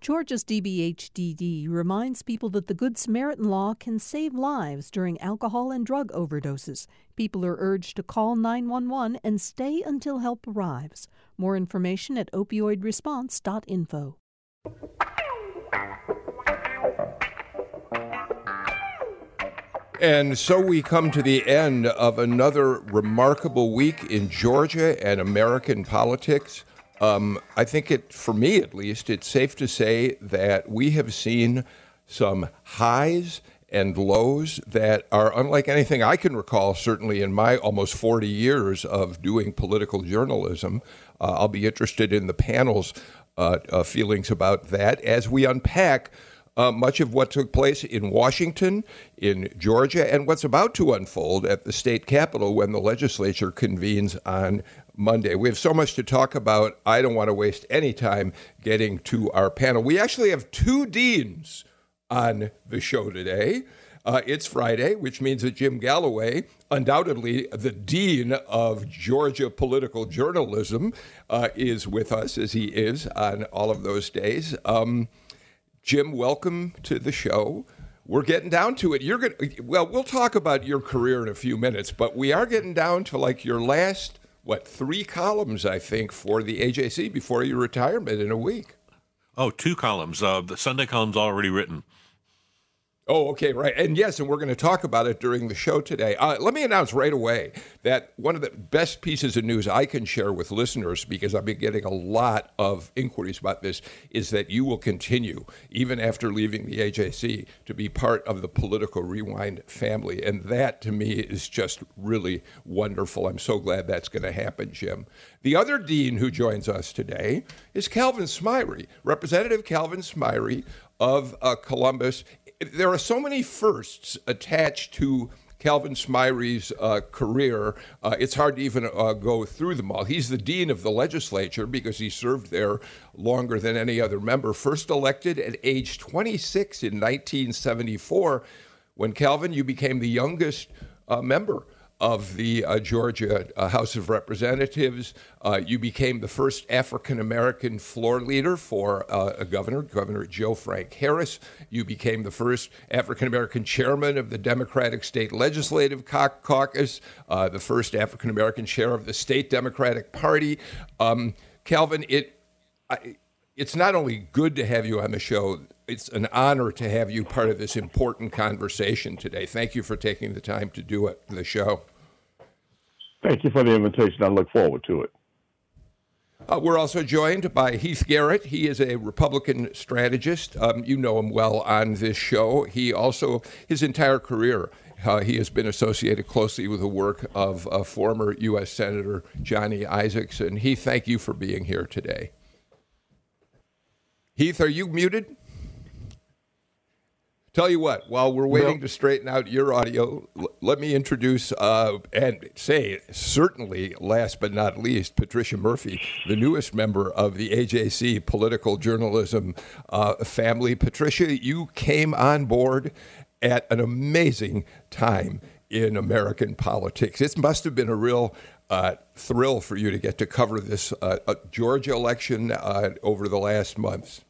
Georgia's DBHDD reminds people that the Good Samaritan law can save lives during alcohol and drug overdoses. People are urged to call 911 and stay until help arrives. More information at opioidresponse.info. And so we come to the end of another remarkable week in Georgia and American politics. Um, I think it, for me at least, it's safe to say that we have seen some highs and lows that are unlike anything I can recall, certainly in my almost 40 years of doing political journalism. Uh, I'll be interested in the panel's uh, uh, feelings about that as we unpack uh, much of what took place in Washington, in Georgia, and what's about to unfold at the state capitol when the legislature convenes on Monday. We have so much to talk about. I don't want to waste any time getting to our panel. We actually have two deans on the show today. Uh, it's Friday, which means that Jim Galloway, undoubtedly the dean of Georgia political journalism, uh, is with us as he is on all of those days. Um, Jim, welcome to the show. We're getting down to it. You're going well, we'll talk about your career in a few minutes, but we are getting down to like your last, what, three columns, I think, for the AJC before your retirement in a week. Oh, two columns. Uh, the Sunday column's already written. Oh, okay, right. And yes, and we're going to talk about it during the show today. Uh, let me announce right away that one of the best pieces of news I can share with listeners, because I've been getting a lot of inquiries about this, is that you will continue, even after leaving the AJC, to be part of the Political Rewind family. And that to me is just really wonderful. I'm so glad that's going to happen, Jim. The other dean who joins us today is Calvin Smyre, Representative Calvin Smyre of uh, Columbus there are so many firsts attached to Calvin Smyre's uh, career, uh, it's hard to even uh, go through them all. He's the dean of the legislature because he served there longer than any other member. First elected at age 26 in 1974, when Calvin, you became the youngest uh, member of the uh, Georgia uh, House of Representatives. Uh, you became the first African American floor leader for uh, a governor, Governor Joe Frank Harris. You became the first African American chairman of the Democratic State Legislative Caucus, uh, the first African American chair of the State Democratic Party. Um, Calvin, it. I, it's not only good to have you on the show, it's an honor to have you part of this important conversation today. Thank you for taking the time to do it, the show. Thank you for the invitation. I look forward to it. Uh, we're also joined by Heath Garrett. He is a Republican strategist. Um, you know him well on this show. He also, his entire career, uh, he has been associated closely with the work of uh, former U.S. Senator Johnny Isakson. Heath, thank you for being here today. Heath, are you muted? Tell you what, while we're waiting to straighten out your audio, l- let me introduce uh, and say, certainly last but not least, Patricia Murphy, the newest member of the AJC political journalism uh, family. Patricia, you came on board at an amazing time in American politics. It must have been a real uh, thrill for you to get to cover this uh, Georgia election uh, over the last months.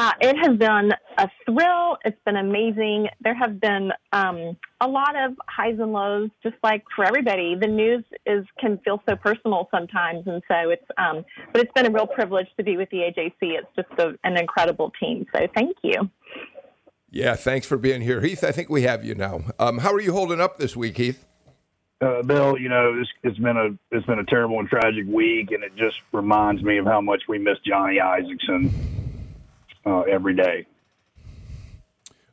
Uh, it has been a thrill. It's been amazing. There have been um, a lot of highs and lows, just like for everybody. The news is can feel so personal sometimes, and so it's. Um, but it's been a real privilege to be with the AJC. It's just a, an incredible team. So thank you. Yeah, thanks for being here, Heath. I think we have you now. Um, how are you holding up this week, Heath? Uh, Bill, you know it's, it's been a it's been a terrible and tragic week, and it just reminds me of how much we miss Johnny Isakson uh, every day.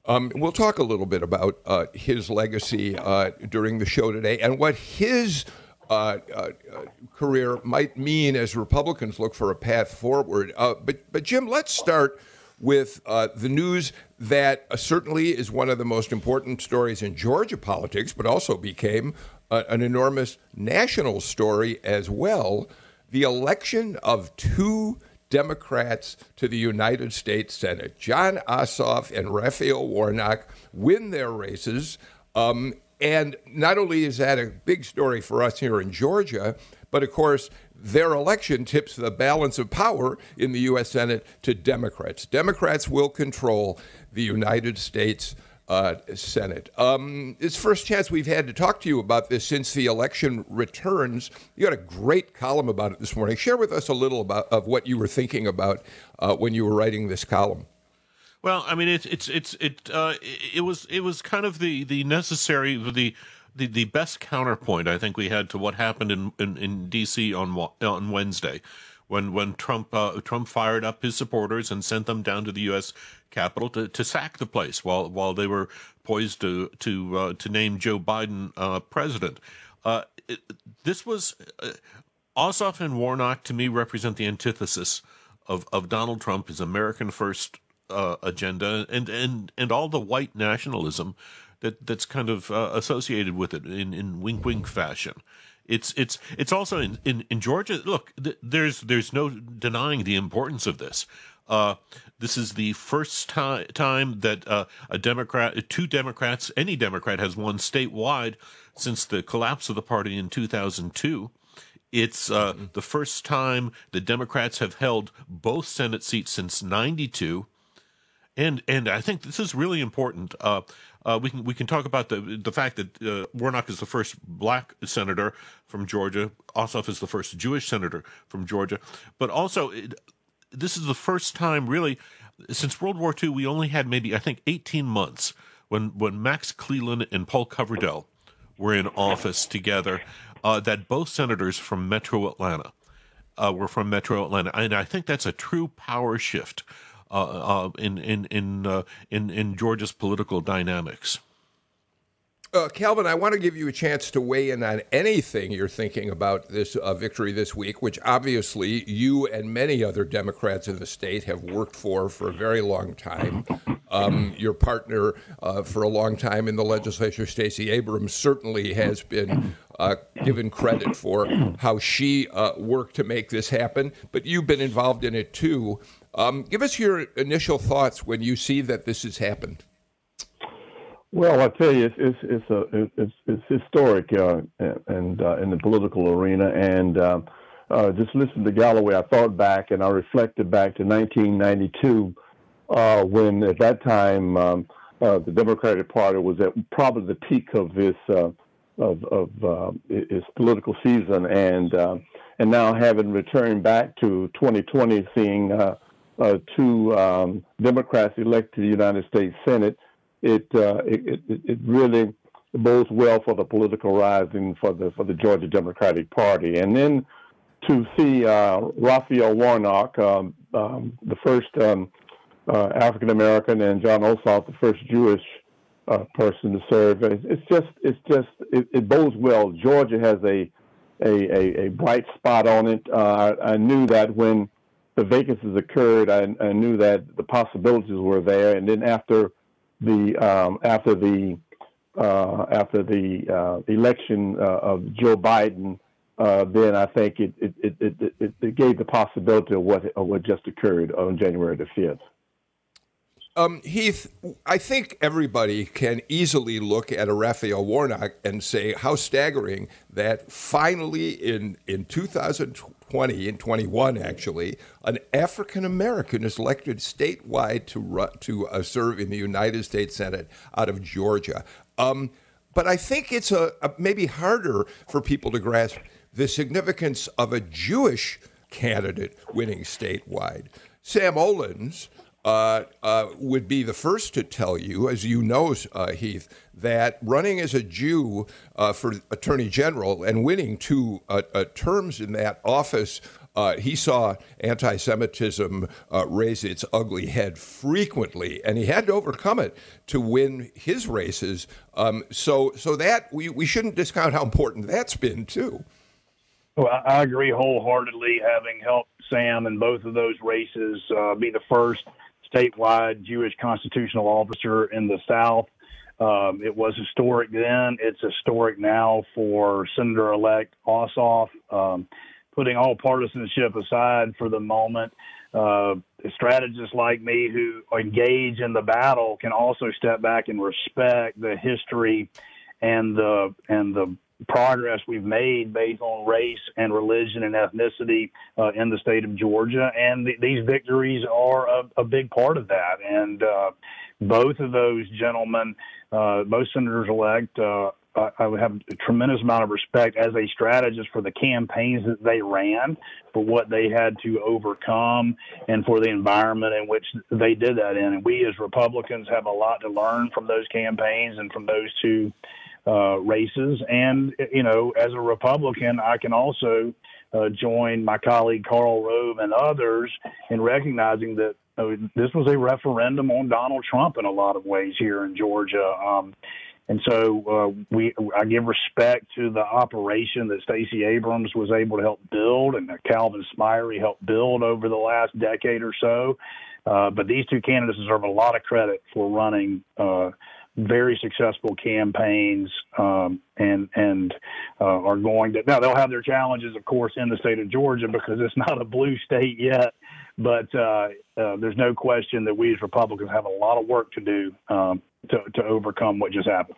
Um, we'll talk a little bit about uh, his legacy uh, during the show today and what his uh, uh career might mean as Republicans look for a path forward. Uh, but, but Jim, let's start with uh, the news that certainly is one of the most important stories in Georgia politics, but also became an enormous national story as well. The election of two Democrats to the United States Senate. John Ossoff and Raphael Warnock win their races. Um, and not only is that a big story for us here in Georgia, but of course, their election tips the balance of power in the U.S. Senate to Democrats. Democrats will control the United States uh, Senate. Um, it's first chance we've had to talk to you about this since the election returns. You had a great column about it this morning. Share with us a little about of what you were thinking about uh, when you were writing this column. Well, I mean, it's it's it's it uh, it was it was kind of the the necessary the. The, the best counterpoint I think we had to what happened in, in, in D.C. on on Wednesday, when when Trump uh, Trump fired up his supporters and sent them down to the U.S. Capitol to, to sack the place while while they were poised to to uh, to name Joe Biden uh, president. Uh, it, this was uh, Ossoff and Warnock to me represent the antithesis of, of Donald Trump, his American first uh, agenda, and and and all the white nationalism that that's kind of associated with it in in wink wink fashion. It's it's it's also in, in, in Georgia. Look, th- there's there's no denying the importance of this. Uh, this is the first time time that uh, a Democrat, two Democrats, any Democrat has won statewide since the collapse of the party in 2002. It's uh, mm-hmm. the first time the Democrats have held both Senate seats since '92, and and I think this is really important. Uh, uh, we can we can talk about the the fact that uh, Warnock is the first black senator from Georgia. Ossoff is the first Jewish senator from Georgia, but also it, this is the first time really since World War II. We only had maybe I think eighteen months when when Max Cleland and Paul Coverdell were in office together. Uh, that both senators from Metro Atlanta uh, were from Metro Atlanta, and I think that's a true power shift uh, uh, in in in, uh, in in Georgia's political dynamics. Uh, Calvin, I want to give you a chance to weigh in on anything you're thinking about this uh, victory this week, which obviously you and many other Democrats in the state have worked for for a very long time. Um, your partner uh, for a long time in the legislature, Stacey Abrams, certainly has been uh, given credit for how she worked to make this happen, but you've been involved in it too. Um, give us your initial thoughts when you see that this has happened. Well, I tell you, it's it's it's, a, it's, it's historic uh, and uh, in the political arena, and uh, uh, just listen to Galloway. I thought back and I reflected back to 1992, uh, when at that time um, uh, the Democratic Party was at probably the peak of its of of its political season, and and now having returned back to 2020, seeing uh, two um, Democrats elected to the United States Senate, it, uh, it, it, it really bodes well for the political rising for the for the Georgia Democratic Party. And then to see uh, Raphael Warnock, um, um, the first um, uh, African American, and John Ossoff, the first Jewish uh, person to serve, it's just it's just it, it bodes well. Georgia has a a, a, a bright spot on it. Uh, I, I knew that when the vacancies occurred, I, I, knew that the possibilities were there. And then after the um, after the uh, after the uh, election uh, of Joe Biden, uh, then I think it it, it, it, it, gave the possibility of what of what just occurred on January the fifth. Um, Heath, I think everybody can easily look at a Raphael Warnock and say how staggering that finally in in 2012 20 and 21 actually, an African American is elected statewide to to uh, serve in the United States Senate out of Georgia. Um, but I think it's a, a, maybe harder for people to grasp the significance of a Jewish candidate winning statewide. Sam Olens uh, uh, would be the first to tell you, as you know, uh, Heath, that running as a Jew uh, for Attorney General and winning two uh, terms in that office, he saw anti Semitism raise its ugly head frequently, and he had to overcome it to win his races. Um, so, so that we, we shouldn't discount how important that's been, too. Well, I agree wholeheartedly, having helped Sam in both of those races be the first statewide Jewish constitutional officer in the South. Um, it was historic then. It's historic now for Senator elect Ossoff. Um, putting all partisanship aside for the moment, uh, strategists like me who engage in the battle can also step back and respect the history and the and the progress we've made based on race and religion and ethnicity uh, in the state of Georgia, and th- these victories are a, a, big part of that. And uh, both of those gentlemen, uh, both senators elect, uh, I would have a tremendous amount of respect as a strategist for the campaigns that they ran, for what they had to overcome, and for the environment in which they did that in. And we as Republicans have a lot to learn from those campaigns and from those two uh, races. And, you know, as a Republican, I can also uh, join my colleague Karl Rove and others in recognizing that uh, this was a referendum on Donald Trump in a lot of ways here in Georgia. Um, and so uh, we, I give respect to the operation that Stacey Abrams was able to help build, and that Calvin Smyre helped build over the last decade or so. Uh, but these two candidates deserve a lot of credit for running uh, very successful campaigns um, and and uh, are going to now they'll have their challenges of course in the state of Georgia because it's not a blue state yet but uh, uh, there's no question that we as Republicans have a lot of work to do um, to, to overcome what just happened.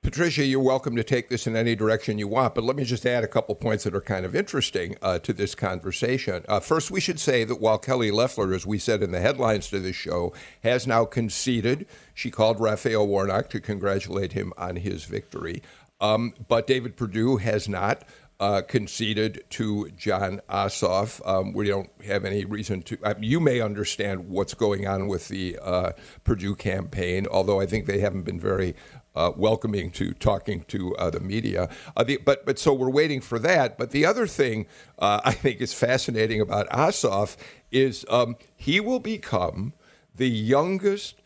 Patricia, you're welcome to take this in any direction you want, but let me just add a couple points that are kind of interesting uh, to this conversation. Uh, first, we should say that while Kelly Loeffler, as we said in the headlines to this show, has now conceded, she called Raphael Warnock to congratulate him on his victory. Um, but David Perdue has not uh, conceded to John Ossoff. Um, we don't have any reason to. Uh, you may understand what's going on with the uh, Perdue campaign, although I think they haven't been very uh, welcoming to talking to uh, the media. Uh, the, but but so we're waiting for that. But the other thing I think is fascinating about Ossoff is um, he will become the youngest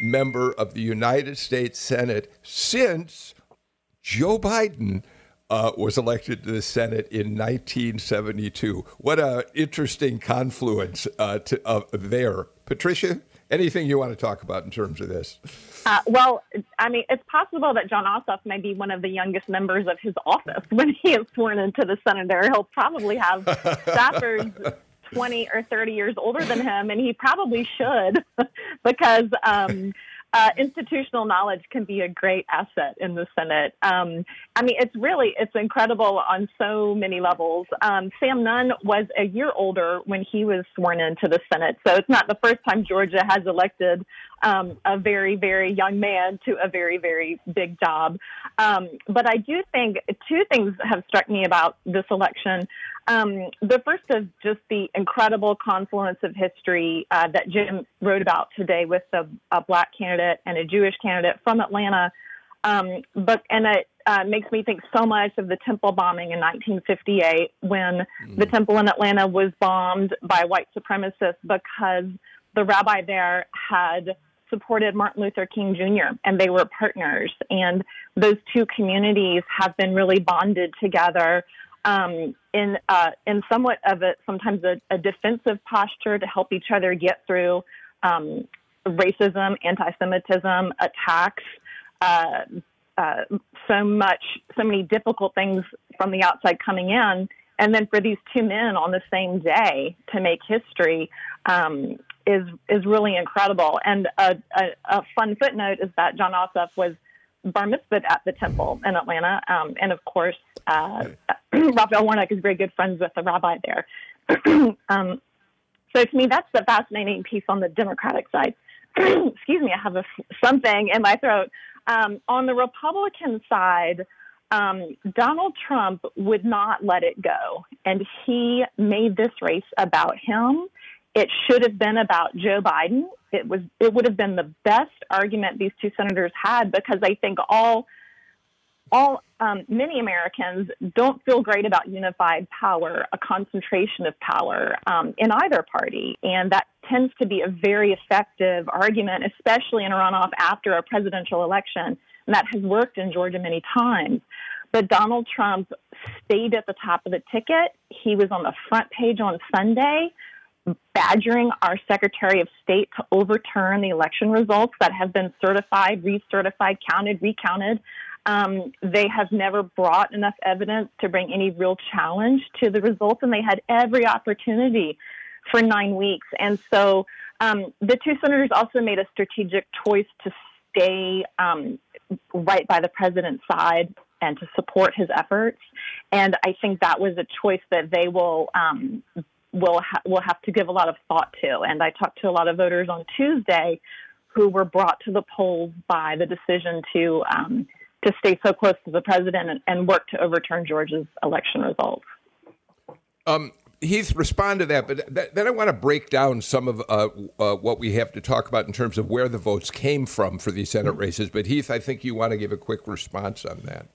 member of the United States Senate since Joe Biden uh, was elected to the Senate in 1972. What an interesting confluence uh, to, uh, there. Patricia, anything you want to talk about in terms of this? Uh, well, I mean, it's possible that John Ossoff may be one of the youngest members of his office when he is sworn into the senator. He'll probably have staffers 20 or 30 years older than him, and he probably should because. Um, uh, institutional knowledge can be a great asset in the Senate. Um, I mean, it's really it's incredible on so many levels. Um, Sam Nunn was a year older when he was sworn into the Senate, so it's not the first time Georgia has elected um, a very very young man to a very very big job. Um, but I do think two things have struck me about this election. Um, the first is just the incredible confluence of history uh, that Jim wrote about today with a, a, black candidate and a Jewish candidate from Atlanta. Um, but and it uh, makes me think so much of the temple bombing in 1958 when mm. the temple in Atlanta was bombed by white supremacists because the rabbi there had supported Martin Luther King Jr. and they were partners. And those two communities have been really bonded together um, in uh, in somewhat of a sometimes a, a, defensive posture to help each other get through um, racism, anti-Semitism attacks. Uh, uh, so much, so many difficult things from the outside coming in, and then for these two men on the same day to make history um, is is really incredible. And a, a, a, fun footnote is that John Ossoff was bar mitzvah at the temple in Atlanta, um, and of course uh, Raphael Warnock is very good friends with the rabbi there. um, so to me, that's the fascinating piece on the Democratic side. Excuse me, I have a, something in my throat. Um, on the Republican side, um, Donald Trump would not let it go, and he made this race about him. It should have been about Joe Biden. It was. It would have been the best argument these two senators had because I think all all um, many Americans don't feel great about unified power, a concentration of power um, in either party, and that tends to be a very effective argument, especially in a runoff after a presidential election, and that has worked in Georgia many times. But Donald Trump stayed at the top of the ticket. He was on the front page on Sunday badgering our Secretary of State to overturn the election results that have been certified, recertified, counted, recounted um, they have never brought enough evidence to bring any real challenge to the results, and they had every opportunity for nine weeks. And so um, the two senators also made a strategic choice to stay um, right by the president's side and to support his efforts. And I think that was a choice that they will um, will ha- will have to give a lot of thought to. And I talked to a lot of voters on Tuesday who were brought to the polls by the decision to um, to stay so close to the president and, and work to overturn Georgia's election results. Um, Heath, respond to that, but th- then I want to break down some of uh, uh, what we have to talk about in terms of where the votes came from for these Senate races. But Heath, I think you want to give a quick response on that.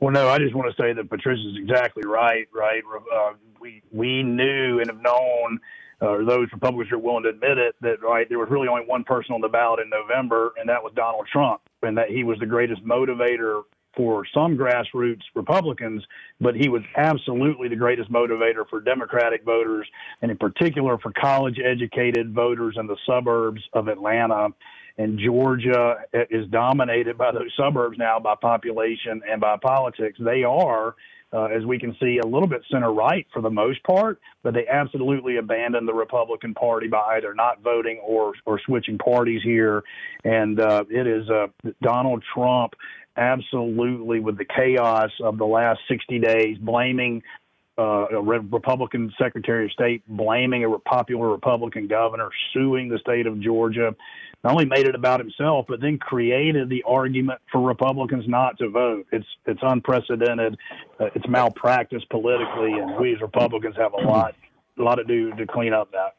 Well, no, I just want to say that Patricia's exactly right. Right, uh, we we knew and have known, uh, those Republicans are willing to admit it, that right there was really only one person on the ballot in November, and that was Donald Trump, and that he was the greatest motivator for some grassroots Republicans, but he was absolutely the greatest motivator for Democratic voters, and in particular for college educated voters in the suburbs of Atlanta. And Georgia is dominated by those suburbs now by population and by politics. They are, uh, as we can see, a little bit center right for the most part, but they absolutely abandoned the Republican Party by either not voting or or switching parties here. And uh, it is uh, Donald Trump absolutely with the chaos of the last 60 days, blaming uh, a Republican Secretary of State, blaming a popular Republican governor, suing the state of Georgia, not only made it about himself, but then created the argument for Republicans not to vote. It's it's unprecedented. Uh, it's malpractice politically, and we as Republicans have a lot a lot to do to clean up that.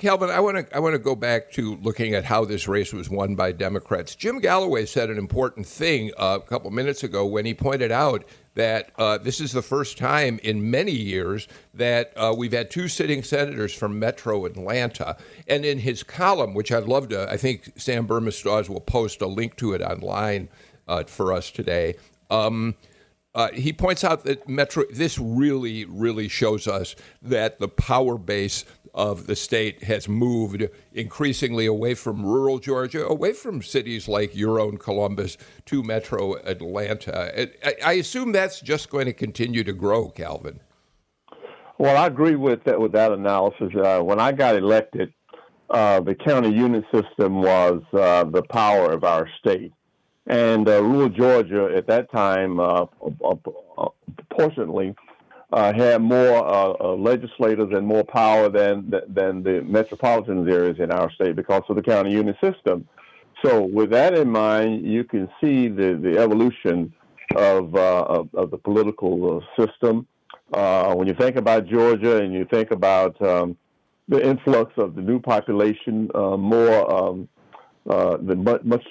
Calvin, I want to I want to go back to looking at how this race was won by Democrats. Jim Galloway said an important thing uh, a couple minutes ago when he pointed out that uh, this is the first time in many years that uh, we've had two sitting senators from Metro Atlanta. And in his column, which I'd love to, I think Sam Burmistrov will post a link to it online uh, for us today. Um, uh, he points out that Metro, this really, really shows us that the power base of the state has moved increasingly away from rural Georgia, away from cities like your own Columbus to metro Atlanta. I assume that's just going to continue to grow, Calvin. Well, I agree with that with that analysis. Uh, when I got elected, uh, the county unit system was uh, the power of our state, and uh, rural Georgia at that time, uh, proportionately, uh, had more uh, uh, legislators and more power than than the metropolitan areas in our state because of the county unit system. So, with that in mind, you can see the, the evolution of, uh, of, of the political uh, system. Uh, when you think about Georgia and you think about um, the influx of the new population, more um, the much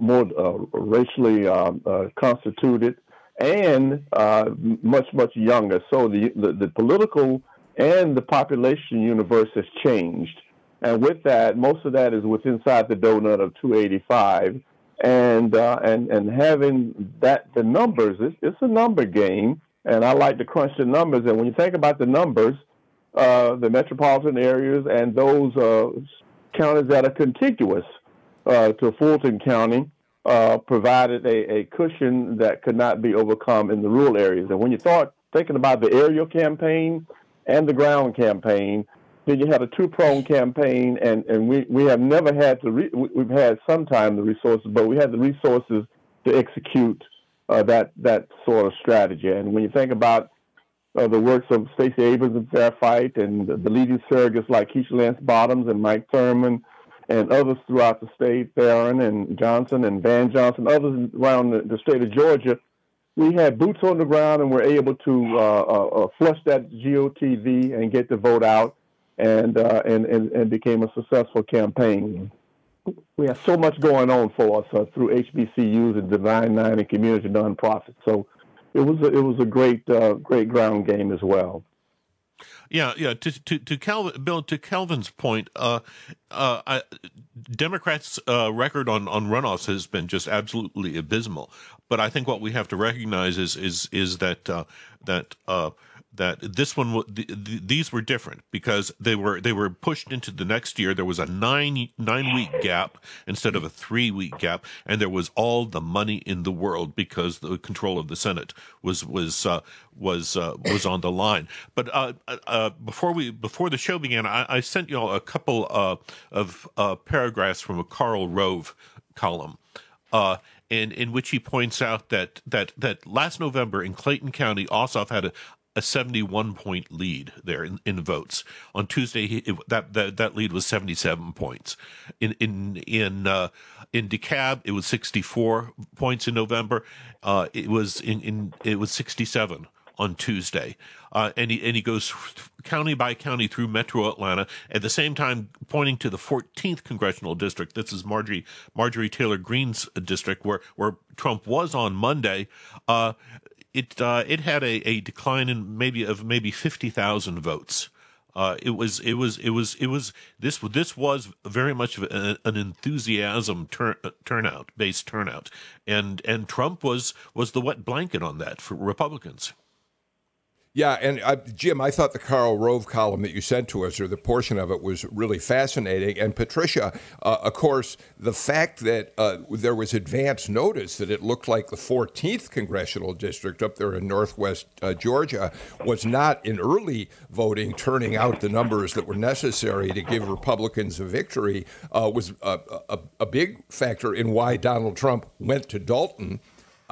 more racially um, constituted and uh, much much younger. So the, the, the political and the population universe has changed, and with that, most of that is within inside the donut of 285, and uh, and and having that the numbers, it's, it's, a number game, and I like to crunch the numbers. And when you think about the numbers, uh, the metropolitan areas and those uh, counties that are contiguous uh, to Fulton County uh, provided a, a cushion that could not be overcome in the rural areas. And when you thought thinking about the aerial campaign and the ground campaign, then you had a two-pronged campaign, and, and we, we have never had to. Re- we've had sometime the resources, but we had the resources to execute uh, that that sort of strategy. And when you think about uh, the works of Stacey Abrams and Fair Fight, and the, the leading surrogates like Keisha Lance Bottoms and Mike Thurmond, and others throughout the state, Barron and Johnson and Van Johnson, others around the, the state of Georgia, we had boots on the ground and were able to uh, uh, uh flush that GOTV and get the vote out, and, uh, and, and and became a successful campaign. We have so much going on for us uh, through HBCUs and Divine Nine and community nonprofits. So it was a, it was a great uh, great ground game as well. Yeah, yeah. To to to Calvin, Bill, to Calvin's point, uh, uh, I, Democrats' uh, record on on runoffs has been just absolutely abysmal. But I think what we have to recognize is is is that uh, that uh, that this one the, the, these were different because they were they were pushed into the next year. There was a 9 9 week gap instead of a 3 week gap and there was all the money in the world because the control of the senate was was uh, was uh, was on the line. But uh, uh before we before the show began i, I sent you all a couple uh, of uh, paragraphs from a Karl Rove column in in which he points out that that that last November in Clayton County, Ossoff had a a 71 point lead there in, in votes. On Tuesday, it, that, that that lead was 77 points. In in in uh, in DeKalb, it was 64 points in November. Uh, it was in, in it was 67 on Tuesday, uh, and he and he goes county by county through Metro Atlanta at the same time pointing to the 14th congressional district. This is Marjorie Marjorie Taylor Greene's district where where Trump was on Monday. Uh, it uh, it had a, a decline in maybe of maybe fifty thousand votes. Uh, it was it was it was it was this this was very much of a, an enthusiasm turn, uh, turnout based turnout, and and Trump was was the wet blanket on that for Republicans. Yeah, and uh, Jim, I thought the Karl Rove column that you sent to us, or the portion of it, was really fascinating. And Patricia, uh, of course, the fact that uh, there was advance notice that it looked like the 14th congressional district up there in northwest uh, Georgia was not in early voting turning out the numbers that were necessary to give Republicans a victory uh, was a, a, a big factor in why Donald Trump went to Dalton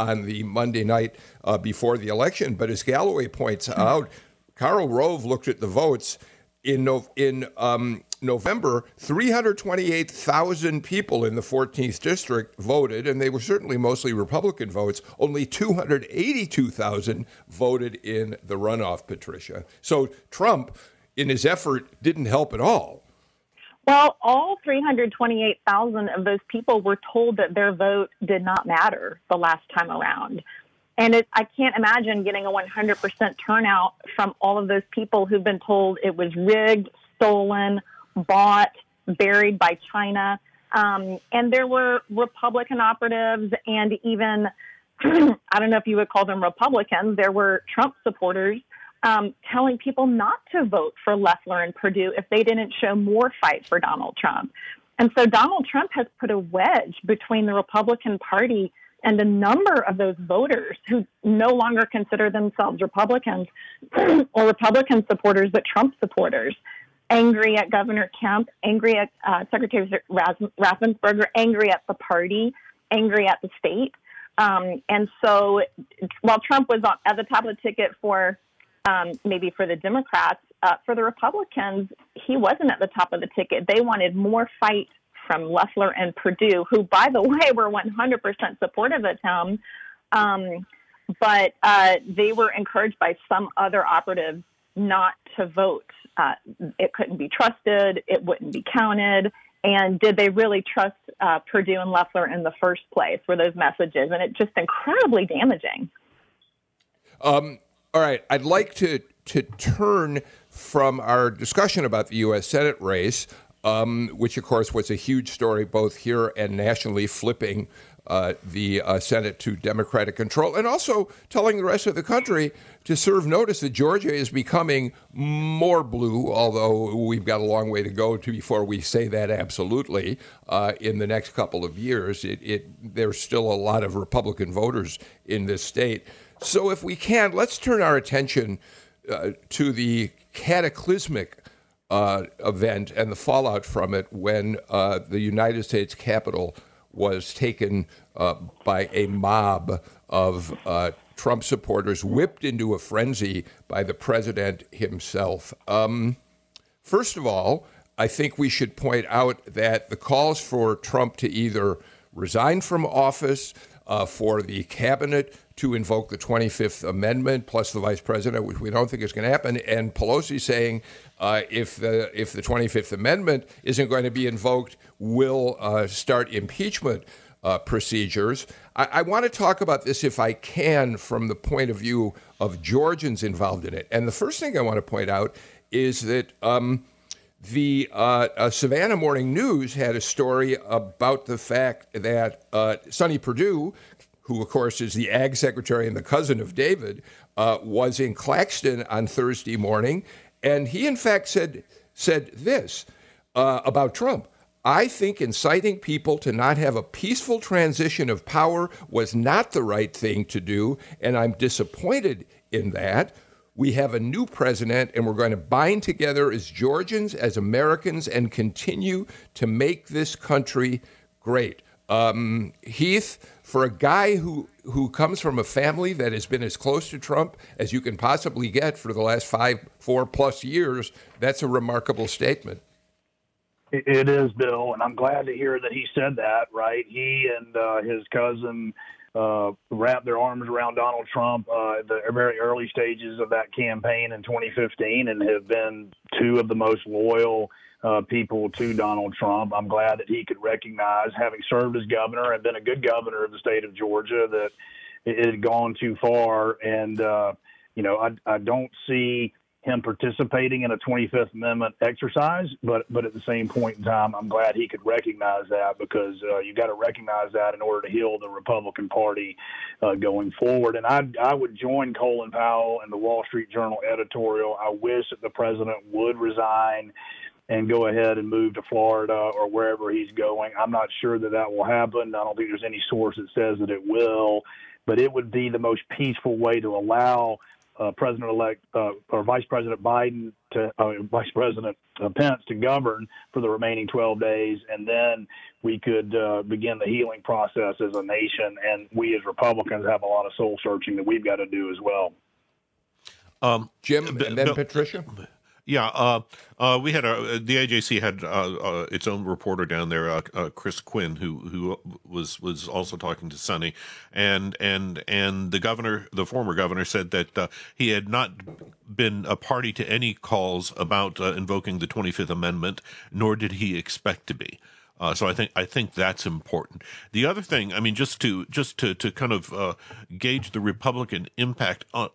on the Monday night uh, before the election. But as Galloway points out, Karl Rove looked at the votes in no, in um, November. Three hundred twenty-eight thousand people in the 14th district voted, and they were certainly mostly Republican votes. Only two hundred eighty-two thousand voted in the runoff. Patricia. So Trump, in his effort, didn't help at all. Well, all 328,000 of those people were told that their vote did not matter the last time around. And it, I can't imagine getting a 100% turnout from all of those people who've been told it was rigged, stolen, bought, buried by China. Um, and there were Republican operatives and even, I don't know if you would call them Republicans, there were Trump supporters um, telling people not to vote for Loeffler and Perdue if they didn't show more fight for Donald Trump. And so Donald Trump has put a wedge between the Republican Party and a number of those voters who no longer consider themselves Republicans or Republican supporters, but Trump supporters. Angry at Governor Kemp, angry at uh, Secretary Raffensperger, angry at the party, angry at the state. Um, and so while Trump was on, at the top of the ticket for um, maybe for the Democrats. Uh, for the Republicans, he wasn't at the top of the ticket. They wanted more fight from Loeffler and Perdue, who, by the way, were 100% supportive of him. Um, but uh, they were encouraged by some other operatives not to vote. Uh, it couldn't be trusted, it wouldn't be counted. And did they really trust uh, Perdue and Loeffler in the first place? Were those messages? And it's just incredibly damaging. Um, all right, I'd like to to turn from our discussion about the U.S. Senate race, um, which of course was a huge story both here and nationally, flipping uh, the uh, Senate to Democratic control, and also telling the rest of the country to serve notice that Georgia is becoming more blue, although we've got a long way to go to before we say that absolutely. Uh, in the next couple of years, it, it, there's still a lot of Republican voters in this state. So, if we can, let's turn our attention uh, to the cataclysmic uh, event and the fallout from it when uh, the United States Capitol was taken uh, by a mob of uh, Trump supporters, whipped into a frenzy by the president himself. Um, first of all, I think we should point out that the calls for Trump to either resign from office, uh, for the cabinet to invoke the 25th Amendment, plus the vice president, which we don't think is going to happen. And Pelosi saying uh, if the if the 25th Amendment isn't going to be invoked, we'll uh, start impeachment uh, procedures. I, I want to talk about this, if I can, from the point of view of Georgians involved in it. And the first thing I want to point out is that. Um, the uh, uh, Savannah Morning News had a story about the fact that uh, Sonny Perdue, who of course is the ag secretary and the cousin of David, uh, was in Claxton on Thursday morning, and he in fact said said this uh, about Trump. I think inciting people to not have a peaceful transition of power was not the right thing to do, and I'm disappointed in that. We have a new president, and we're going to bind together as Georgians, as Americans, and continue to make this country great. Um, Heath, for a guy who, who comes from a family that has been as close to Trump as you can possibly get for the last five, four plus years, that's a remarkable statement. It is, Bill, and I'm glad to hear that he said that. Right, he and uh, his cousin uh, wrapped their arms around Donald Trump uh, at the very early stages of that campaign in 2015, and have been two of the most loyal uh, people to Donald Trump. I'm glad that he could recognize, having served as governor and been a good governor of the state of Georgia, that it had gone too far. And uh, you know, I, I don't see him participating in a 25th Amendment exercise, but but at the same point in time, I'm glad he could recognize that because uh, you got to recognize that in order to heal the Republican Party uh, going forward. And I I would join Colin Powell and the Wall Street Journal editorial. I wish that the president would resign and go ahead and move to Florida or wherever he's going. I'm not sure that that will happen. I don't think there's any source that says that it will, but it would be the most peaceful way to allow uh, President-elect uh, or Vice President Biden to uh, Vice President uh, Pence to govern for the remaining 12 days, and then we could uh, begin the healing process as a nation. And we as Republicans have a lot of soul searching that we've got to do as well. Um, Jim, and then Patricia. Yeah, uh, uh, we had a the AJC had uh, uh, its own reporter down there, uh, uh, Chris Quinn, who who was was also talking to Sonny, and and and the governor, the former governor, said that he had not been a party to any calls about invoking the Twenty Fifth Amendment, nor did he expect to be. Uh, so I think I think that's important. The other thing, I mean, just to just to to kind of uh, gauge the Republican impact, uh,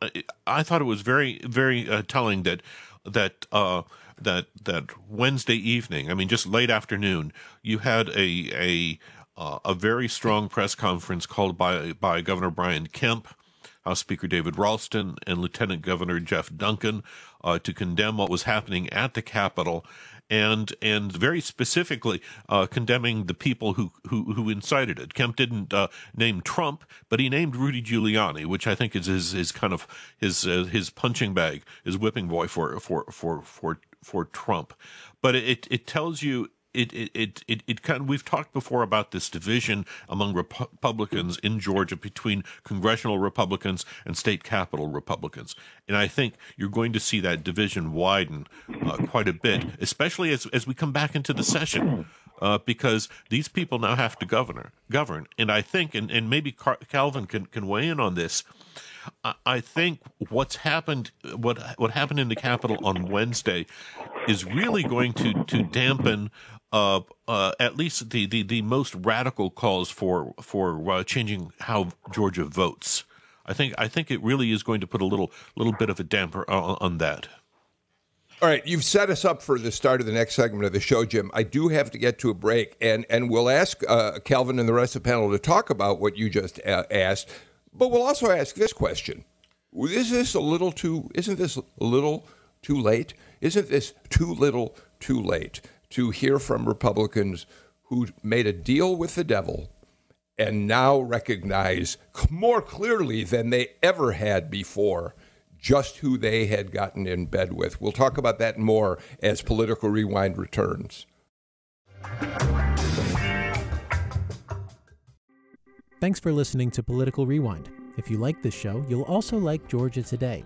I thought it was very very telling that that uh, that that Wednesday evening, I mean, just late afternoon, you had a a uh, a very strong press conference called by by Governor Brian Kemp, House Speaker David Ralston, and Lieutenant Governor Jeff Duncan uh, to condemn what was happening at the Capitol and and very specifically uh, condemning the people who, who who incited it. Kemp didn't uh, name Trump, but he named Rudy Giuliani, which I think is his, his kind of his uh, his punching bag, his whipping boy for for for for for Trump. But it it tells you it, it, it, it, kind we've talked before about this division among Republicans in Georgia between congressional Republicans and state capital Republicans. And I think you're going to see that division widen uh, quite a bit, especially as, as we come back into the session. Uh, because these people now have to govern, govern, and I think, and, and maybe Car- Calvin can, can weigh in on this. I think what's happened, what what happened in the Capitol on Wednesday, is really going to to dampen uh, uh, at least the, the, the most radical calls for for uh, changing how Georgia votes. I think I think it really is going to put a little little bit of a damper on, on that. All right, you've set us up for the start of the next segment of the show, Jim. I do have to get to a break, and and we'll ask uh, Calvin and the rest of the panel to talk about what you just uh, asked, but we'll also ask this question: Is this a little too? Isn't this a little too late? Isn't this too little, too late? To hear from Republicans who made a deal with the devil and now recognize more clearly than they ever had before just who they had gotten in bed with. We'll talk about that more as Political Rewind returns. Thanks for listening to Political Rewind. If you like this show, you'll also like Georgia Today.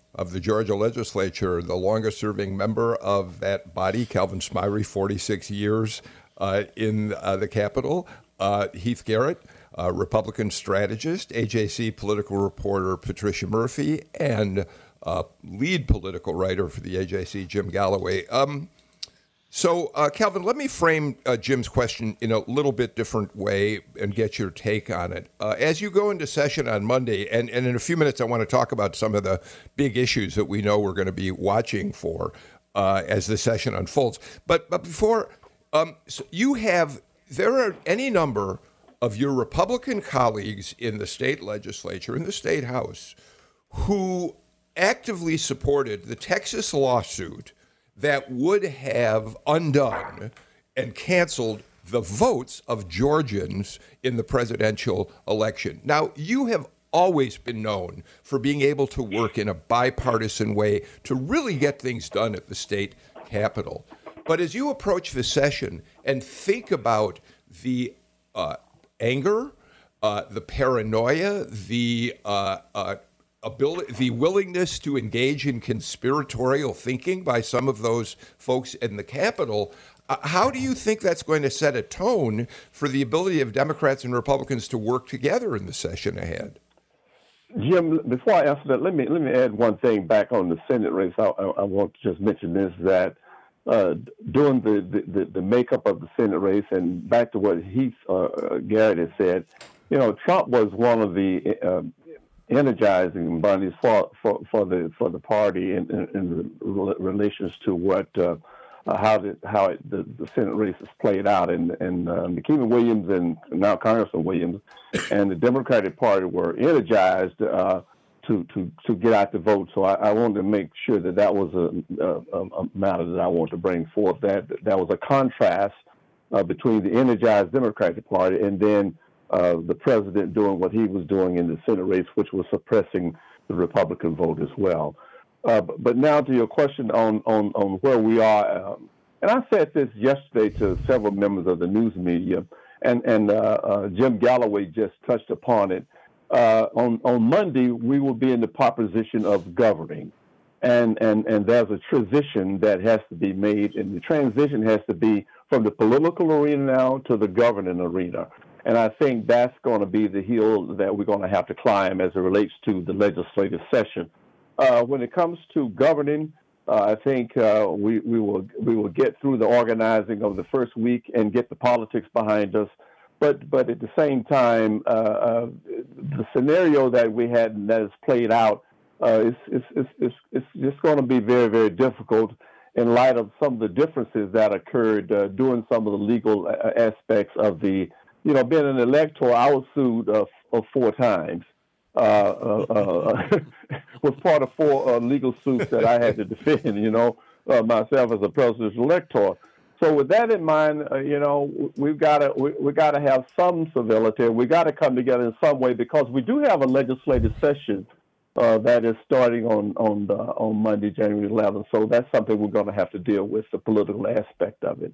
of the Georgia legislature, the longest serving member of that body, Calvin Smyre, 46 years uh, in uh, the Capitol, uh, Heath Garrett, Republican strategist, AJC political reporter Patricia Murphy, and uh, lead political writer for the AJC, Jim Galloway. Um, so, uh, Calvin, let me frame uh, Jim's question in a little bit different way and get your take on it. Uh, as you go into session on Monday, and, and in a few minutes, I want to talk about some of the big issues that we know we're going to be watching for uh, as the session unfolds. But, but before, um, so you have, there are any number of your Republican colleagues in the state legislature, in the state house, who actively supported the Texas lawsuit that would have undone and canceled the votes of Georgians in the presidential election. Now, you have always been known for being able to work in a bipartisan way to really get things done at the state capitol. But as you approach the session and think about the uh, anger, uh, the paranoia, the uh, uh ability, the willingness to engage in conspiratorial thinking by some of those folks in the Capitol, uh, how do you think that's going to set a tone for the ability of Democrats and Republicans to work together in the session ahead? Jim, before I answer that, let me let me add one thing back on the Senate race. I, I, I want to just mention this that uh, during the, the, the makeup of the Senate race, and back to what Heath uh, Garrett has said, you know, Trump was one of the uh, energizing bunnies for, for, for the for the party in, in, in relations to what uh, uh, how the how it, the, the Senate race is played out, and and uh, Nikema Williams and now Congressman Williams and the Democratic Party were energized uh, to to to get out the vote. So I, I wanted to make sure that that was a, a, a matter that I wanted to bring forth. That that was a contrast uh, between the energized Democratic Party and then uh, the president doing what he was doing in the Senate race, which was suppressing the Republican vote as well. Uh, but now to your question on on, on where we are, um, and I said this yesterday to several members of the news media, and and uh, uh, Jim Galloway just touched upon it. Uh, on on Monday, we will be in the proposition of governing, and and and there's a transition that has to be made, and the transition has to be from the political arena now to the governing arena. And I think that's going to be the hill that we're going to have to climb as it relates to the legislative session. Uh, when it comes to governing, uh, I think uh, we, we will we will get through the organizing of the first week and get the politics behind us. But but at the same time, uh, uh, the scenario that we had and that has played out uh, is, is, is, is, is just going to be very very difficult in light of some of the differences that occurred during some of the legal aspects of the you know being an elector. I was sued four times uh, uh, uh was part of four uh, legal suits that I had to defend, you know, uh, myself as a presidential elector. So with that in mind, you know, we've got to we, we got to have some civility. We got to come together in some way because we do have a legislative session uh, that is starting on on the, on Monday, January 11th. So that's something we're going to have to deal with the political aspect of it.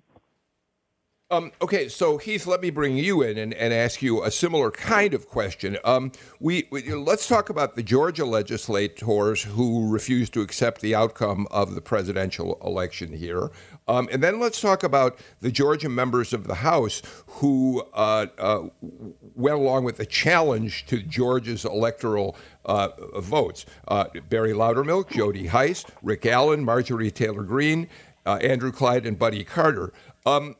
Um, okay, so Heath, let me bring you in and, and ask you a similar kind of question. Um, we, we, let's talk about the Georgia legislators who refused to accept the outcome of the presidential election here, um, and then let's talk about the Georgia members of the House who uh, uh, went along with the challenge to Georgia's electoral uh, votes. Uh, Barry Loudermilk, Jody Hice, Rick Allen, Marjorie Taylor Greene, uh, Andrew Clyde, and Buddy Carter. Um,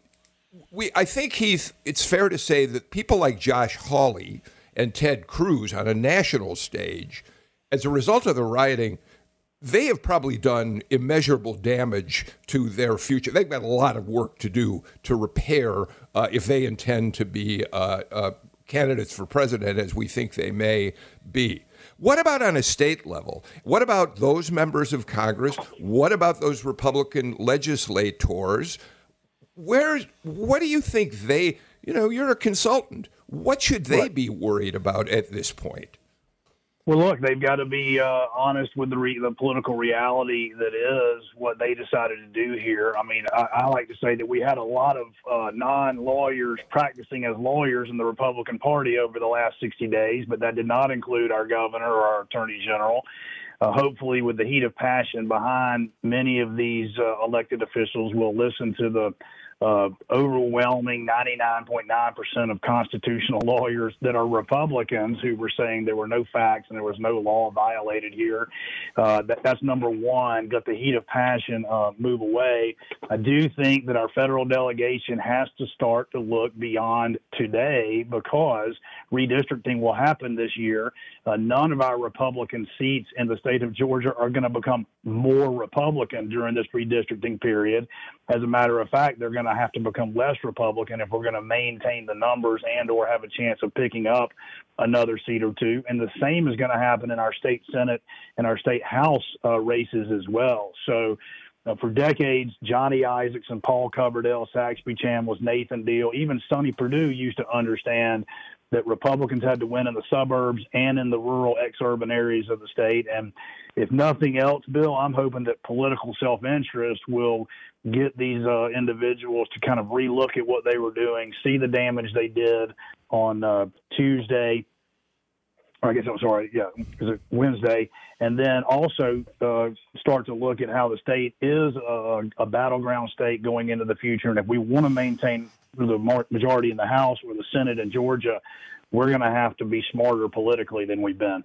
we, I think Heath, it's fair to say that people like Josh Hawley and Ted Cruz on a national stage, as a result of the rioting, they have probably done immeasurable damage to their future. They've got a lot of work to do to repair uh, if they intend to be uh, uh, candidates for president, as we think they may be. What about on a state level? What about those members of Congress? What about those Republican legislators where what do you think they you know you're a consultant. What should they right. be worried about at this point? Well look they've got to be uh, honest with the, re- the political reality that is what they decided to do here. I mean i, I like to say that we had a lot of uh, non-lawyers practicing as lawyers in the republican party over the last 60 days but that did not include our governor or our attorney general. Uh, hopefully, with the heat of passion behind many of these uh, elected officials, will listen to the uh, overwhelming 99.9% of constitutional lawyers that are Republicans who were saying there were no facts and there was no law violated here. Uh, that, that's number one. Got the heat of passion uh, move away. I do think that our federal delegation has to start to look beyond today because redistricting will happen this year. Uh, none of our Republican seats in the state of Georgia are going to become more Republican during this redistricting period. As a matter of fact, they're going to have to become less Republican if we're going to maintain the numbers and or have a chance of picking up another seat or two. And the same is going to happen in our state Senate and our state House uh, races as well. So. Uh, for decades, Johnny Isakson and Paul Coverdell, Saxby Chambliss, Nathan Deal, even Sonny Perdue used to understand that Republicans had to win in the suburbs and in the rural ex-urban areas of the state. And if nothing else, Bill, I'm hoping that political self-interest will get these uh, individuals to kind of relook at what they were doing, see the damage they did on uh, Tuesday. I guess I'm sorry, yeah, Wednesday, and then also uh, start to look at how the state is a, a battleground state going into the future, and if we want to maintain the majority in the House or the Senate in Georgia, we're going to have to be smarter politically than we've been.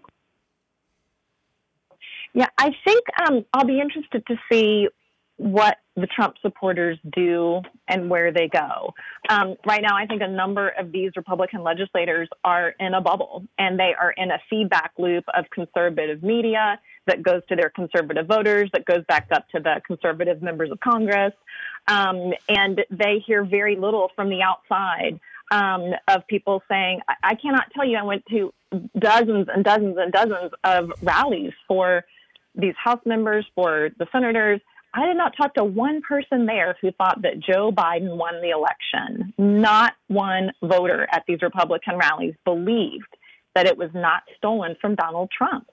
Yeah, I think um, I'll be interested to see what the Trump supporters do and where they go. Um, right now, I think a number of these Republican legislators are in a bubble and they are in a feedback loop of conservative media that goes to their conservative voters, that goes back up to the conservative members of Congress. Um, and they hear very little from the outside um, of people saying, I-, I cannot tell you, I went to dozens and dozens and dozens of rallies for these House members, for the senators. I did not talk to one person there who thought that Joe Biden won the election. Not one voter at these Republican rallies believed that it was not stolen from Donald Trump.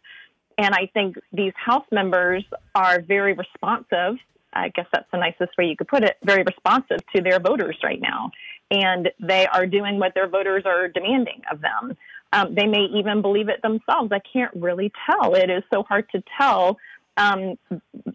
And I think these House members are very responsive. I guess that's the nicest way you could put it, very responsive to their voters right now. And they are doing what their voters are demanding of them. Um, they may even believe it themselves. I can't really tell. It is so hard to tell. Um,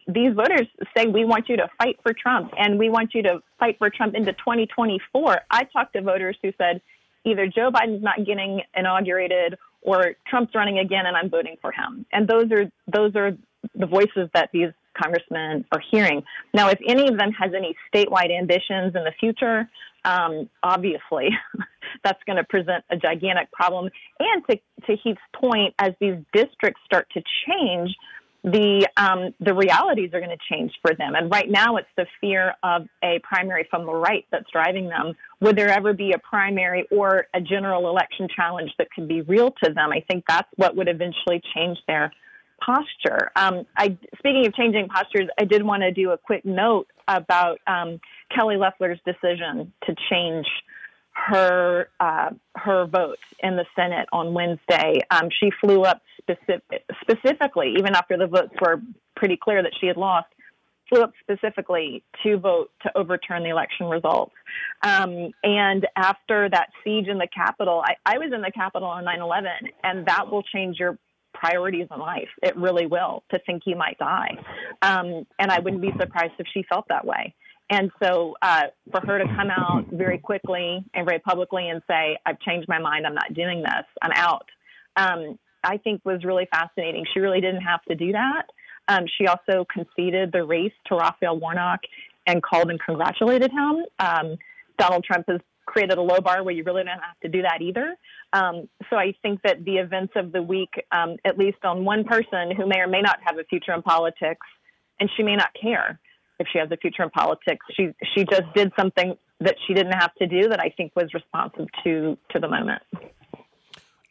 these voters say, We want you to fight for Trump and we want you to fight for Trump into 2024. I talked to voters who said, either Joe Biden's not getting inaugurated or Trump's running again and I'm voting for him. And those are those are the voices that these congressmen are hearing. Now, if any of them has any statewide ambitions in the future, um, obviously that's going to present a gigantic problem. And to, to Heath's point, as these districts start to change, the um, the realities are going to change for them. And right now, it's the fear of a primary from the right that's driving them. Would there ever be a primary or a general election challenge that could be real to them? I think that's what would eventually change their posture. Um, I, speaking of changing postures, I did want to do a quick note about um, Kelly Loeffler's decision to change her uh, her vote in the Senate on Wednesday. Um, she flew up specific, specifically, even after the votes were pretty clear that she had lost, flew up specifically to vote to overturn the election results. Um, and after that siege in the Capitol, I, I was in the Capitol on 9 11, and that will change your priorities in life. It really will to think you might die. Um, and I wouldn't be surprised if she felt that way. And so uh, for her to come out very quickly and very publicly and say, I've changed my mind, I'm not doing this, I'm out, um, I think was really fascinating. She really didn't have to do that. Um, she also conceded the race to Raphael Warnock and called and congratulated him. Um, Donald Trump has created a low bar where you really don't have to do that either. Um, so I think that the events of the week, um, at least on one person who may or may not have a future in politics, and she may not care, if she has a future in politics. She she just did something that she didn't have to do that I think was responsive to to the moment.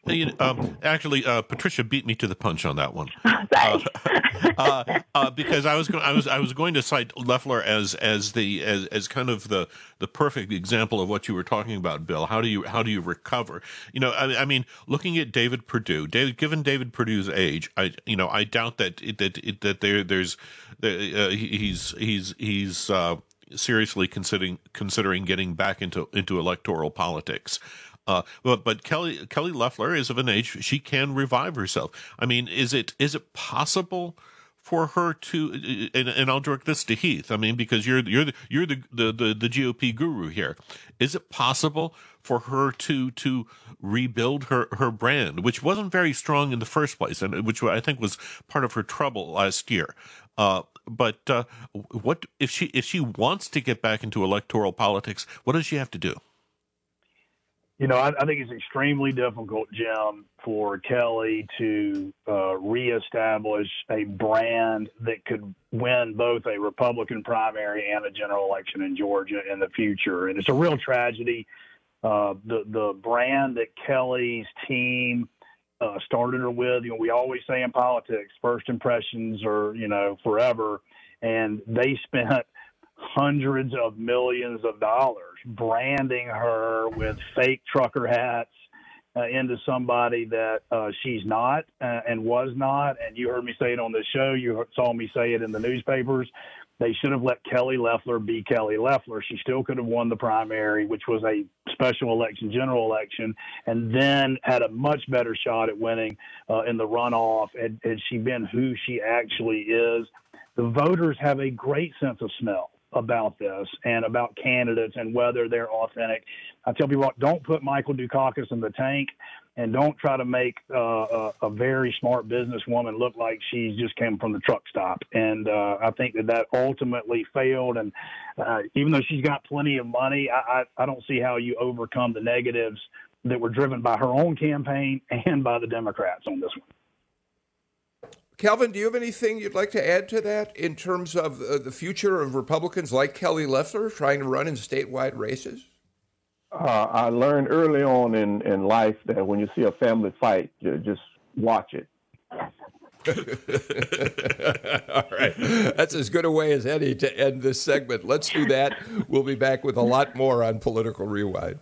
Um, actually, uh, Patricia beat me to the punch on that one, uh, uh, uh, because I was go- I was I was going to cite Loeffler as as the as, as kind of the the perfect example of what you were talking about, Bill. How do you how do you recover? You know, I, I mean, looking at David Perdue, David, given David Perdue's age, I you know I doubt that that that there there's uh, he's he's he's uh, seriously considering considering getting back into into electoral politics. Uh, but but Kelly Kelly Loeffler is of an age she can revive herself. I mean, is it is it possible? for her to and, and I'll direct this to Heath. I mean, because you're you're the you're the, the, the, the GOP guru here. Is it possible for her to to rebuild her, her brand, which wasn't very strong in the first place, and which I think was part of her trouble last year? Uh, but uh, what if she if she wants to get back into electoral politics? What does she have to do? You know, I, I, think it's extremely difficult, Jim, for Kelly to uh, reestablish a brand that could win both a Republican primary and a general election in Georgia in the future. And it's a real tragedy. Uh, the the brand that Kelly's team uh, started her with, you know, we always say in politics, first impressions are you know forever, and they spent hundreds of millions of dollars branding her with fake trucker hats uh, into somebody that uh, she's not uh, and was not. And you heard me say it on the show. You saw me say it in the newspapers. They should have let Kelly Loeffler be Kelly Loeffler. She still could have won the primary, which was a special election, general election, and then had a much better shot at winning uh, in the runoff had, had she been who she actually is. The voters have a great sense of smell about this and about candidates and whether they're authentic. I tell people, don't put Michael Dukakis in the tank and don't try to make uh, a, a, very smart businesswoman look like she just came from the truck stop. And uh, I think that that ultimately failed. And uh, even though she's got plenty of money, I, I, I don't see how you overcome the negatives that were driven by her own campaign and by the Democrats on this one. Calvin, do you have anything you'd like to add to that in terms of uh, the future of Republicans like Kelly Loeffler trying to run in statewide races? Uh, I learned early on in, in life that when you see a family fight, you just watch it. All right. That's as good a way as any to end this segment. Let's do that. We'll be back with a lot more on Political Rewind.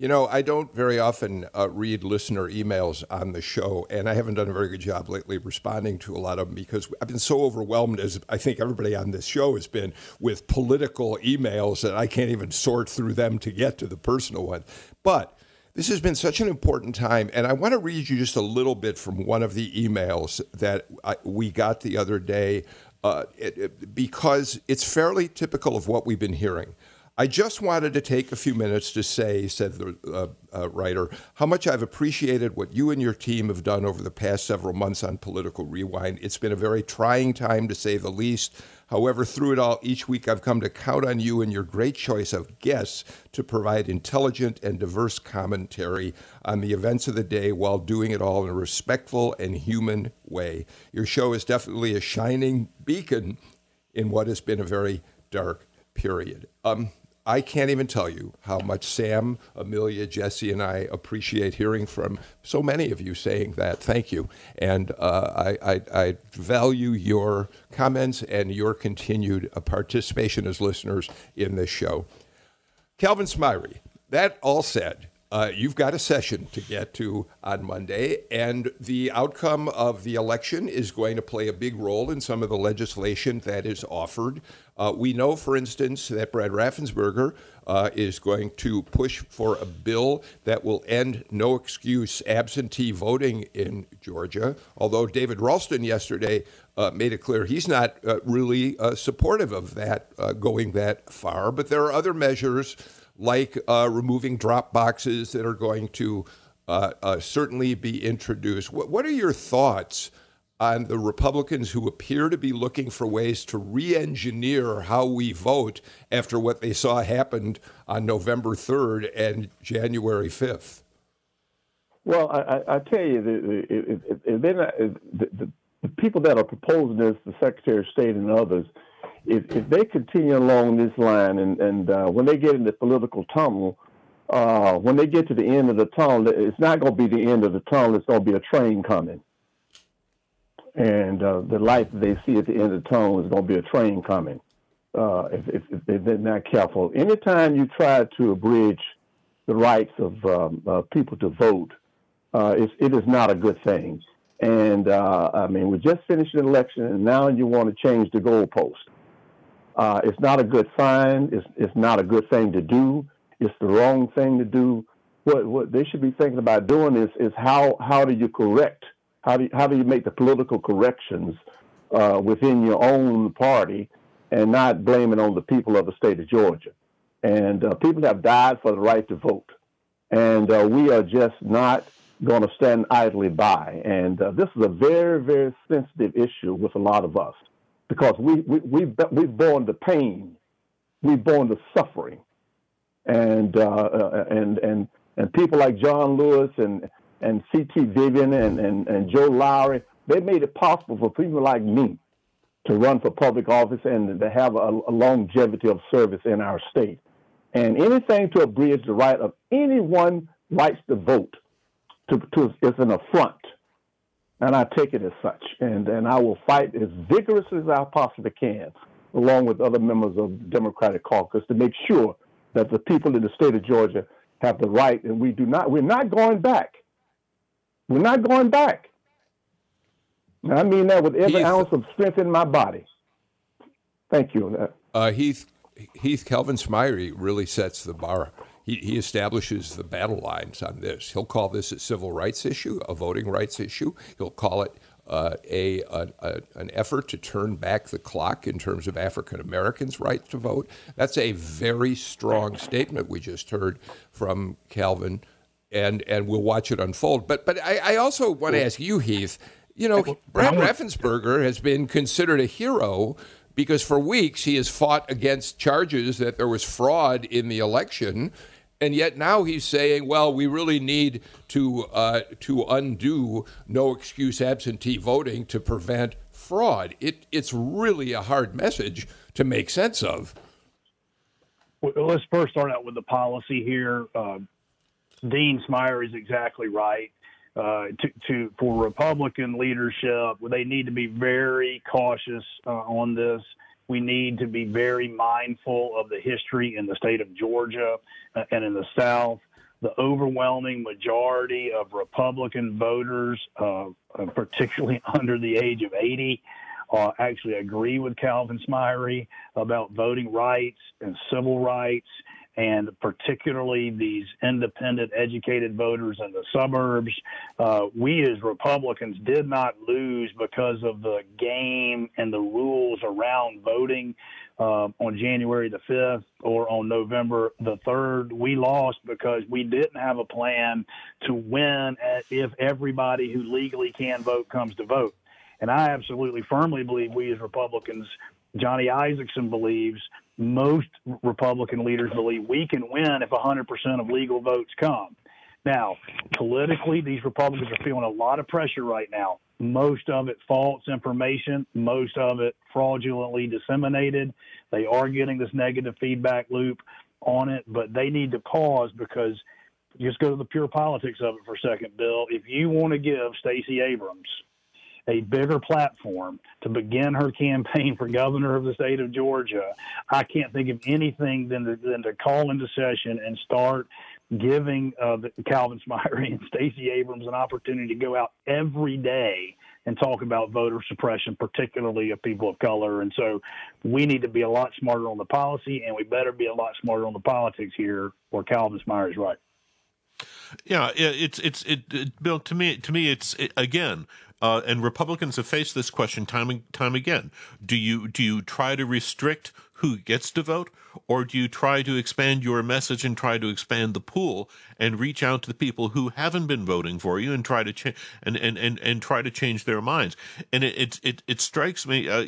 You know, I don't very often uh, read listener emails on the show, and I haven't done a very good job lately responding to a lot of them because I've been so overwhelmed, as I think everybody on this show has been, with political emails that I can't even sort through them to get to the personal one. But this has been such an important time, and I want to read you just a little bit from one of the emails that I, we got the other day uh, it, it, because it's fairly typical of what we've been hearing. I just wanted to take a few minutes to say, said the uh, uh, writer, how much I've appreciated what you and your team have done over the past several months on Political Rewind. It's been a very trying time, to say the least. However, through it all, each week I've come to count on you and your great choice of guests to provide intelligent and diverse commentary on the events of the day while doing it all in a respectful and human way. Your show is definitely a shining beacon in what has been a very dark period. Um, I can't even tell you how much Sam, Amelia, Jesse, and I appreciate hearing from so many of you saying that. Thank you. And uh, I, I, I, value your comments and your continued uh, participation as listeners in this show. Calvin Smyre, that all said, uh, you've got a session to get to on Monday, and the outcome of the election is going to play a big role in some of the legislation that is offered. Uh, we know, for instance, that Brad Raffensperger uh, is going to push for a bill that will end no excuse absentee voting in Georgia, although David Ralston yesterday uh, made it clear he's not uh, really uh, supportive of that going that far. But there are other measures like uh, removing drop boxes that are going to uh, uh, certainly be introduced. What, what, are your thoughts on the Republicans who appear to be looking for ways to re engineer how we vote after what they saw happened on November 3rd and January 5th? Well, I, I tell you, the, the, the, the people that are proposing this, the Secretary of State and others, if, if they continue along this line and, and uh, when they get in the political tunnel, uh, when they get to the end of the tunnel, it's not going to be the end of the tunnel. It's going to be a train coming. And uh, the light they see at the end of the tunnel is going to be a train coming uh, if, if, if, they're not careful. Anytime you try to abridge the rights of um, uh, people to vote, uh, it is not a good thing. And I mean, we just finished an election, and now you want to change the goalpost. Uh, it's not a good sign. It's, it's not a good thing to do. It's the wrong thing to do. What, what they should be thinking about doing is, is how, how do you correct? How do you, how do you make the political corrections uh, within your own party and not blame it on the people of the state of Georgia? And uh, people have died for the right to vote. And uh, we are just not going to stand idly by. And uh, this is a very, very sensitive issue with a lot of us because we, we, we've, we've borne the pain, we've borne the suffering. And, uh, uh and, and, and people like John Lewis and, and C.T. Vivian and, and, and Joe Lowery, they made it possible for people like me to run for public office and to have a, a longevity of service in our state. And anything to abridge the right of anyone rights to vote to, to, is an affront. And I take it as such. And, and I will fight as vigorously as I possibly can, along with other members of the Democratic caucus, to make sure that the people in the state of Georgia have the right, and we do not, we're not going back. We're not going back. And I mean that with every Heath, ounce of strength in my body. Thank you. Uh, Heath, Heath Calvin Smyre really sets the bar he, he establishes the battle lines on this. He'll call this a civil rights issue, a voting rights issue. He'll call it uh, a, a, a, an effort to turn back the clock in terms of African Americans' right to vote. That's a very strong statement we just heard from Calvin, and and we'll watch it unfold. But but I, I also want to ask you, Heath. You know, Brad Raffensperger has been considered a hero because for weeks he has fought against charges that there was fraud in the election. And yet now he's saying, well, we really need to, uh, to undo no excuse absentee voting to prevent fraud. It, it's really a hard message to make sense of. Well, let's first start out with the policy here. Uh, Dean Smyre is exactly right. Uh, to, to, for Republican leadership, they need to be very cautious uh, on this. We need to be very mindful of the history in the state of Georgia uh, and in the South. The overwhelming majority of Republican voters, uh, uh particularly under the age of 80, uh, actually agree with Calvin Smyre about voting rights and civil rights and particularly these independent educated voters in the suburbs. Uh, we as Republicans did not lose because of the game and the rules around voting uh, on January the 5th or on November the 3rd. We lost because we didn't have a plan to win if everybody who legally can vote comes to vote. And I absolutely firmly believe we as Republicans, Johnny Isakson believes most Republican leaders believe we can win if 100% of legal votes come. Now, politically, these Republicans are feeling a lot of pressure right now. Most of it false information, most of it fraudulently disseminated. They are getting this negative feedback loop on it, but they need to pause because just go to the pure politics of it for a second, Bill. If you want to give Stacey Abrams a bigger platform to begin her campaign for governor of the state of Georgia, I can't think of anything than to, than to call into session and start giving uh, Calvin Smyre and Stacey Abrams an opportunity to go out every day and talk about voter suppression, particularly of people of color. And so we need to be a lot smarter on the policy, and we better be a lot smarter on the politics here, where Calvin Smyre is right. Yeah, it's it's it, it Bill. To me, to me, it's it, again uh, and Republicans have faced this question time and time again. Do you do you try to restrict who gets to vote, or do you try to expand your message and try to expand the pool and reach out to the people who haven't been voting for you and try to change and, and, and, and try to change their minds? And it it it, it strikes me uh,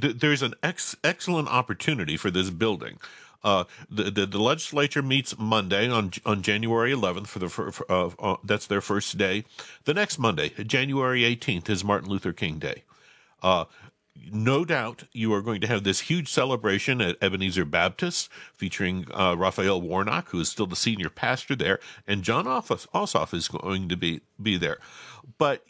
th- there's an ex- excellent opportunity for this building uh, the, the, the legislature meets Monday on on January 11th for the for, uh, uh, that's their first day. The next Monday, January 18th, is Martin Luther King Day. Uh, no doubt you are going to have this huge celebration at Ebenezer Baptist featuring uh, Raphael Warnock, who is still the senior pastor there, and Jon Ossoff is going to be be there. But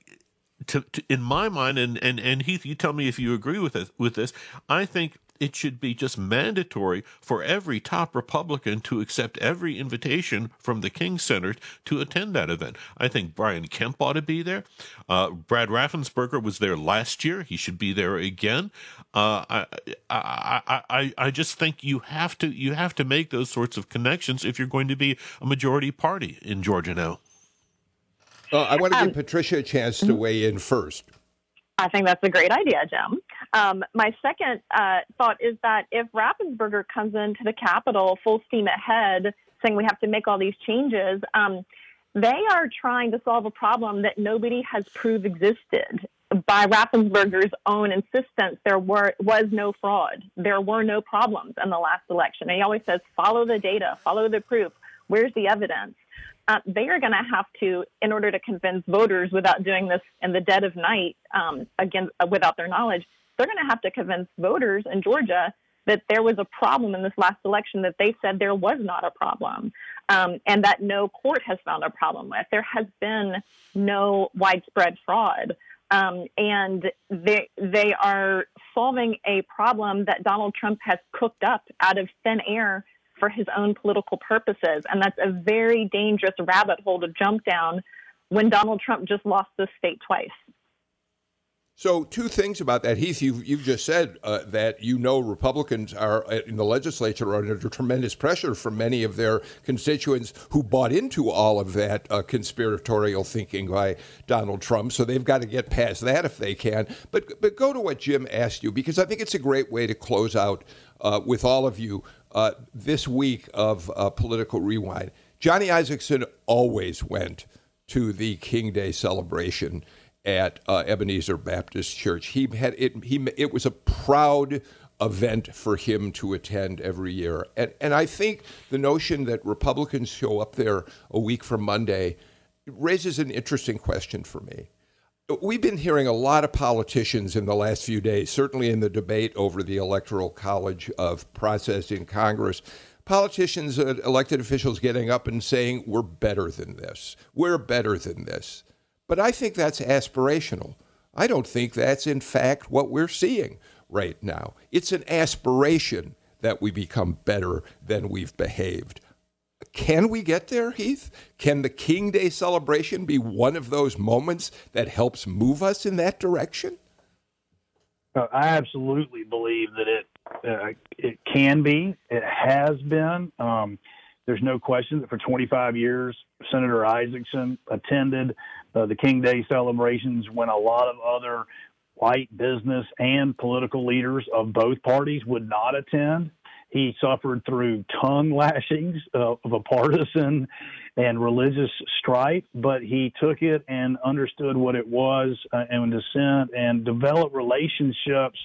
to, to, in my mind, and, and, and Heath, you tell me if you agree with it, with this. I think it should be just mandatory for every top Republican to accept every invitation from the King Center to attend that event. I think Brian Kemp ought to be there. Uh, Brad Raffensperger was there last year. He should be there again. Uh, I, I, I, I just think you have to you have to make those sorts of connections if you're going to be a majority party in Georgia now. Uh, I want to give um, Patricia a chance to weigh in first. I think that's a great idea, Jim. Um, my second uh, thought is that if Raffensperger comes into the Capitol full steam ahead, saying we have to make all these changes, um, they are trying to solve a problem that nobody has proved existed. By Raffensperger's own insistence, there were was no fraud. There were no problems in the last election. And he always says, "Follow the data, follow the proof. Where's the evidence?" Uh, they are going to have to, in order to convince voters without doing this in the dead of night, um, again uh, without their knowledge, they're going to have to convince voters in Georgia that there was a problem in this last election that they said there was not a problem, um, and that no court has found a problem with. There has been no widespread fraud. Um, and they they are solving a problem that Donald Trump has cooked up out of thin air for his own political purposes, and that's a very dangerous rabbit hole to jump down when Donald Trump just lost the state twice. So, two things about that, Heath. You've, you've just said uh, that you know Republicans are uh, in the legislature are under tremendous pressure from many of their constituents who bought into all of that uh, conspiratorial thinking by Donald Trump. So they've got to get past that if they can. But but go to what Jim asked you because I think it's a great way to close out uh, with all of you uh, this week of uh, political rewind. Johnny Isakson always went to the King Day celebration at uh, Ebenezer Baptist Church. He had it. He it was a proud event for him to attend every year, and and I think the notion that Republicans show up there a week from Monday raises an interesting question for me. We've been hearing a lot of politicians in the last few days, certainly in the debate over the Electoral College of process in Congress. Politicians, uh, elected officials getting up and saying, We're better than this. We're better than this. But I think that's aspirational. I don't think that's, in fact, what we're seeing right now. It's an aspiration that we become better than we've behaved. Can we get there, Heath? Can the King Day celebration be one of those moments that helps move us in that direction? Uh, I absolutely believe that it uh, it can be. It has been. Um, there's no question that for 25 years, Senator Isakson attended uh, the King Day celebrations when a lot of other white business and political leaders of both parties would not attend. He suffered through tongue lashings uh, of a partisan and religious strife, but he took it and understood what it was uh, and dissent and developed relationships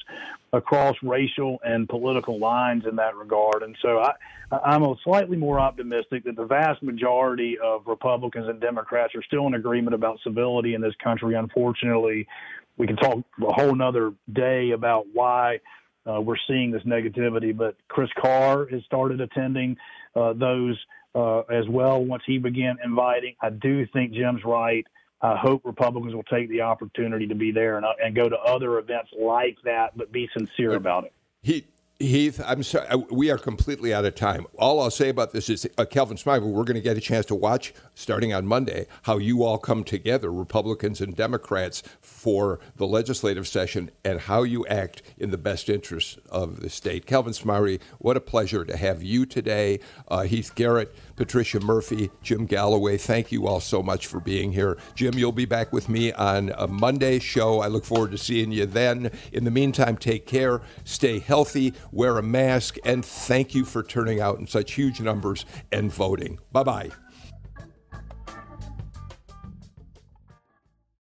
across racial and political lines in that regard. And so I, I'm a slightly more optimistic that the vast majority of Republicans and Democrats are still in agreement about civility in this country. Unfortunately, we can talk a whole nother day about why uh, we're seeing this negativity. But Chris Carr has started attending uh, those uh, as well once he began inviting. I do think Jim's right. I hope Republicans will take the opportunity to be there and, uh, and go to other events like that, but be sincere about it. He Heath, I'm sorry, uh, we are completely out of time. All I'll say about this is, uh, Calvin Smyre, we're going to get a chance to watch starting on Monday how you all come together, Republicans and Democrats, for the legislative session and how you act in the best interests of the state. Calvin Smyre, what a pleasure to have you today. Uh, Heath Garrett, Patricia Murphy, Jim Galloway, thank you all so much for being here. Jim, you'll be back with me on a Monday show. I look forward to seeing you then. In the meantime, take care, stay healthy wear a mask, and thank you for turning out in such huge numbers and voting. Bye bye.